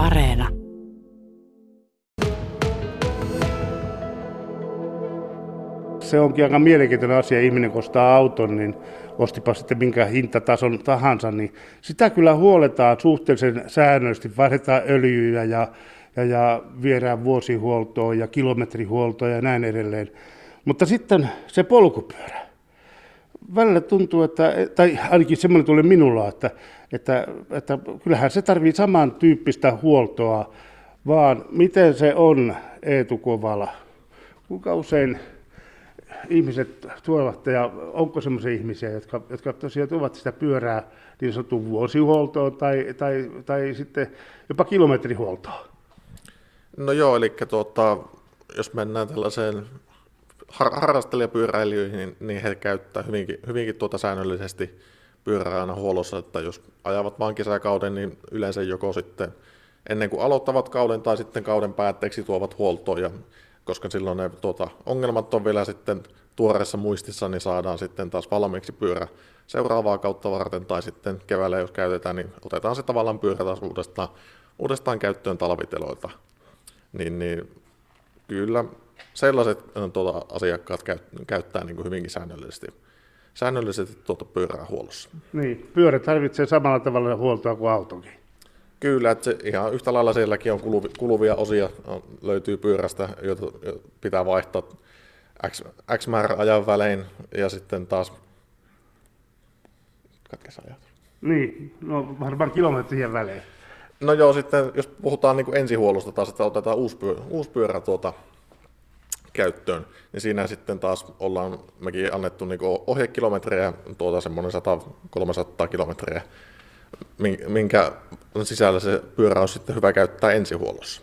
Areena. Se onkin aika mielenkiintoinen asia. Ihminen kun ostaa auton, niin ostipa sitten minkä hintatason tahansa, niin sitä kyllä huoletaan suhteellisen säännöllisesti. Vaihdetaan öljyjä ja, ja, ja viedään vuosihuoltoon ja kilometrihuoltoon ja näin edelleen. Mutta sitten se polkupyörä. Välillä tuntuu, että, tai ainakin semmoinen tuli minulla, että, että, että kyllähän se tarvii samantyyppistä huoltoa, vaan miten se on Eetu Kovala? Kuinka usein ihmiset tuovat, ja onko sellaisia ihmisiä, jotka, jotka tosiaan tuovat sitä pyörää niin sanottuun vuosihuoltoon tai, tai, tai sitten jopa kilometrihuoltoon? No joo, eli tuota, jos mennään tällaiseen har- harrastelijapyöräilijöihin, niin, niin he käyttää hyvinkin, hyvinkin tuota säännöllisesti pyörää aina huollossa, että jos ajavat vaan kesäkauden, niin yleensä joko sitten ennen kuin aloittavat kauden tai sitten kauden päätteeksi tuovat huoltoon, ja koska silloin ne tuota, ongelmat on vielä sitten tuoreessa muistissa, niin saadaan sitten taas valmiiksi pyörä seuraavaa kautta varten, tai sitten keväällä jos käytetään, niin otetaan se tavallaan pyörä taas uudestaan, uudestaan käyttöön talviteloilta. Niin, niin kyllä sellaiset tuota, asiakkaat käy, käyttää niin kuin hyvinkin säännöllisesti, säännöllisesti tuota pyörää huollossa. Niin, pyörä tarvitsee samalla tavalla huoltoa kuin autokin. Kyllä, että se ihan yhtä lailla sielläkin on kuluvia osia, löytyy pyörästä, joita pitää vaihtaa X, X määrä ajan välein ja sitten taas katkes ajat. Niin, no varmaan kilometrien välein. No joo, sitten jos puhutaan niin kuin ensihuollosta taas, että otetaan uusi pyörä, uusi pyörä tuota, käyttöön, niin siinä sitten taas ollaan mekin annettu niin ohjekilometrejä, tuota semmoinen 100-300 kilometriä, minkä sisällä se pyörä on sitten hyvä käyttää ensihuollossa.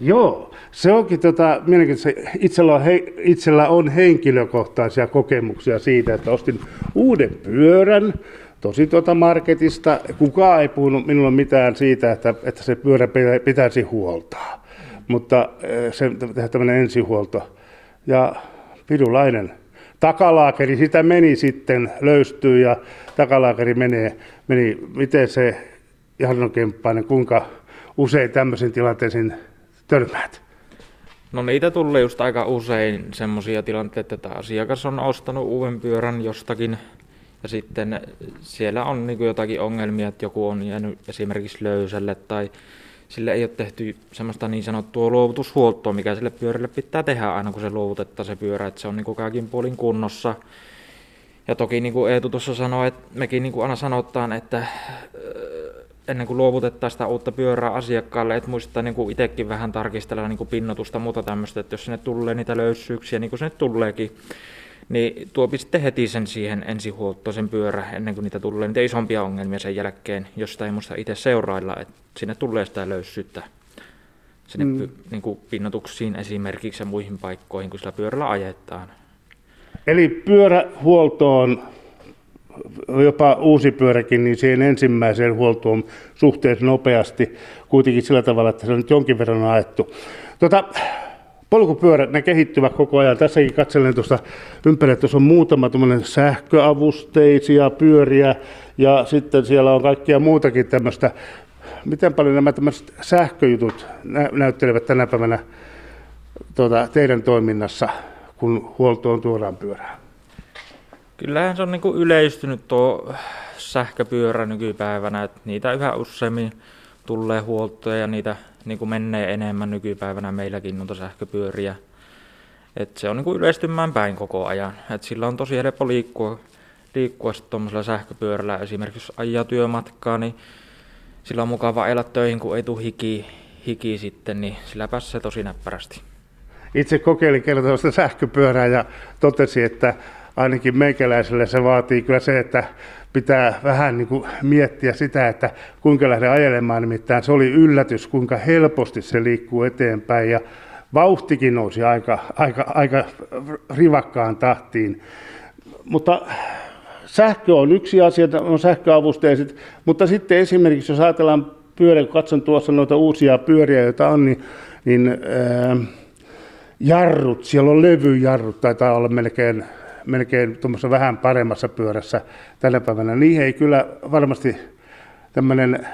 Joo, se onkin tota, mielenkiintoista. Itsellä on, he, itsellä on henkilökohtaisia kokemuksia siitä, että ostin uuden pyörän, tosi tuota marketista. Kukaan ei puhunut minulle mitään siitä, että, että se pyörä pitäisi huoltaa. Mutta eh, se tehdään tämmöinen ensihuolto. Ja pidulainen takalaakeri, sitä meni sitten, löystyy ja takalaakeri menee, meni, miten se Jarno Kemppainen, kuinka usein tämmöisiin tilanteisiin törmäät? No niitä tulee just aika usein semmoisia tilanteita, että asiakas on ostanut uuden pyörän jostakin ja sitten siellä on niin jotakin ongelmia, että joku on jäänyt esimerkiksi löysälle tai sille ei ole tehty semmoista niin sanottua luovutushuoltoa, mikä sille pyörälle pitää tehdä aina, kun se luovutetta se pyörä, että se on niin kaikin puolin kunnossa. Ja toki niin kuin Eetu tuossa sanoi, että mekin niin kuin aina sanotaan, että ennen kuin luovutetaan sitä uutta pyörää asiakkaalle, että muistaa niin kuin itsekin vähän tarkistella niin kuin pinnotusta muuta tämmöistä, että jos sinne tulee niitä löyssyyksiä, niin kuin sinne tuleekin, niin tuopi sitten heti sen siihen ensihuoltoon sen pyörä ennen kuin niitä tulee niitä isompia ongelmia sen jälkeen, jos sitä ei muista itse seurailla, että sinne tulee sitä löyssyyttä sinne mm. niin kuin pinnotuksiin esimerkiksi ja muihin paikkoihin, kun sillä pyörällä ajetaan. Eli pyörähuoltoon jopa uusi pyöräkin, niin siihen ensimmäiseen huoltoon suhteessa nopeasti, kuitenkin sillä tavalla, että se on nyt jonkin verran ajettu. Tota, polkupyörät, ne kehittyvät koko ajan. Tässäkin katselen tuosta ympärillä, että on muutama sähköavusteisia pyöriä ja sitten siellä on kaikkia muutakin tämmöistä. Miten paljon nämä tämmöiset sähköjutut nä- näyttelevät tänä päivänä tuota, teidän toiminnassa, kun huoltoon tuodaan pyörää? Kyllähän se on niin kuin yleistynyt tuo sähköpyörä nykypäivänä, että niitä yhä useammin tulee huoltoja ja niitä niin kuin menee enemmän nykypäivänä meilläkin noita sähköpyöriä. Et se on niin kuin yleistymään päin koko ajan. Et sillä on tosi helppo liikkua, liikkua tuommoisella sähköpyörällä. Esimerkiksi jos ajaa työmatkaa, niin sillä on mukava elää töihin, kun ei tule hiki, hiki sitten, niin sillä pääsee tosi näppärästi. Itse kokeilin kerran sähköpyörää ja totesin, että ainakin meikäläiselle se vaatii kyllä se, että pitää vähän niin kuin miettiä sitä, että kuinka lähde ajelemaan. Nimittäin se oli yllätys, kuinka helposti se liikkuu eteenpäin ja vauhtikin nousi aika, aika, aika rivakkaan tahtiin. Mutta sähkö on yksi asia, on sähköavusteiset, mutta sitten esimerkiksi jos ajatellaan pyöriä, kun katson tuossa noita uusia pyöriä, joita on, niin, niin ää, jarrut, siellä on levyjarrut, taitaa olla melkein melkein tuommoisessa vähän paremmassa pyörässä tänä päivänä. Niihin ei kyllä varmasti tämmöinen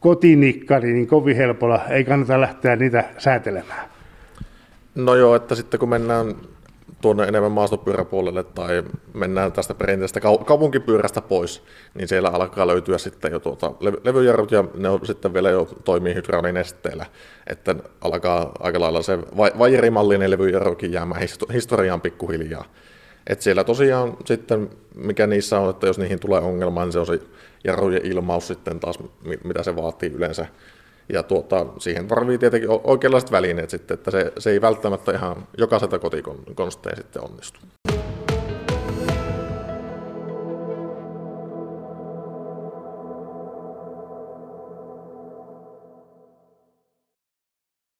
kotinikkari, niin kovin helpolla ei kannata lähteä niitä säätelemään. No joo, että sitten kun mennään tuonne enemmän maastopyöräpuolelle tai mennään tästä perinteisestä kaupunkipyörästä pois, niin siellä alkaa löytyä sitten jo tuota levyjarrut ja ne on sitten vielä jo toimii hydraulinesteellä, että alkaa aika lailla se vajerimallinen levyjarrukin jäämään historiaan pikkuhiljaa. Et siellä tosiaan sitten, mikä niissä on, että jos niihin tulee ongelma, niin se on se jarrujen ilmaus sitten taas, mitä se vaatii yleensä. Ja tuota, siihen tarvii tietenkin oikeanlaiset välineet sitten, että se, se ei välttämättä ihan jokaiselta kotikonstein sitten onnistu.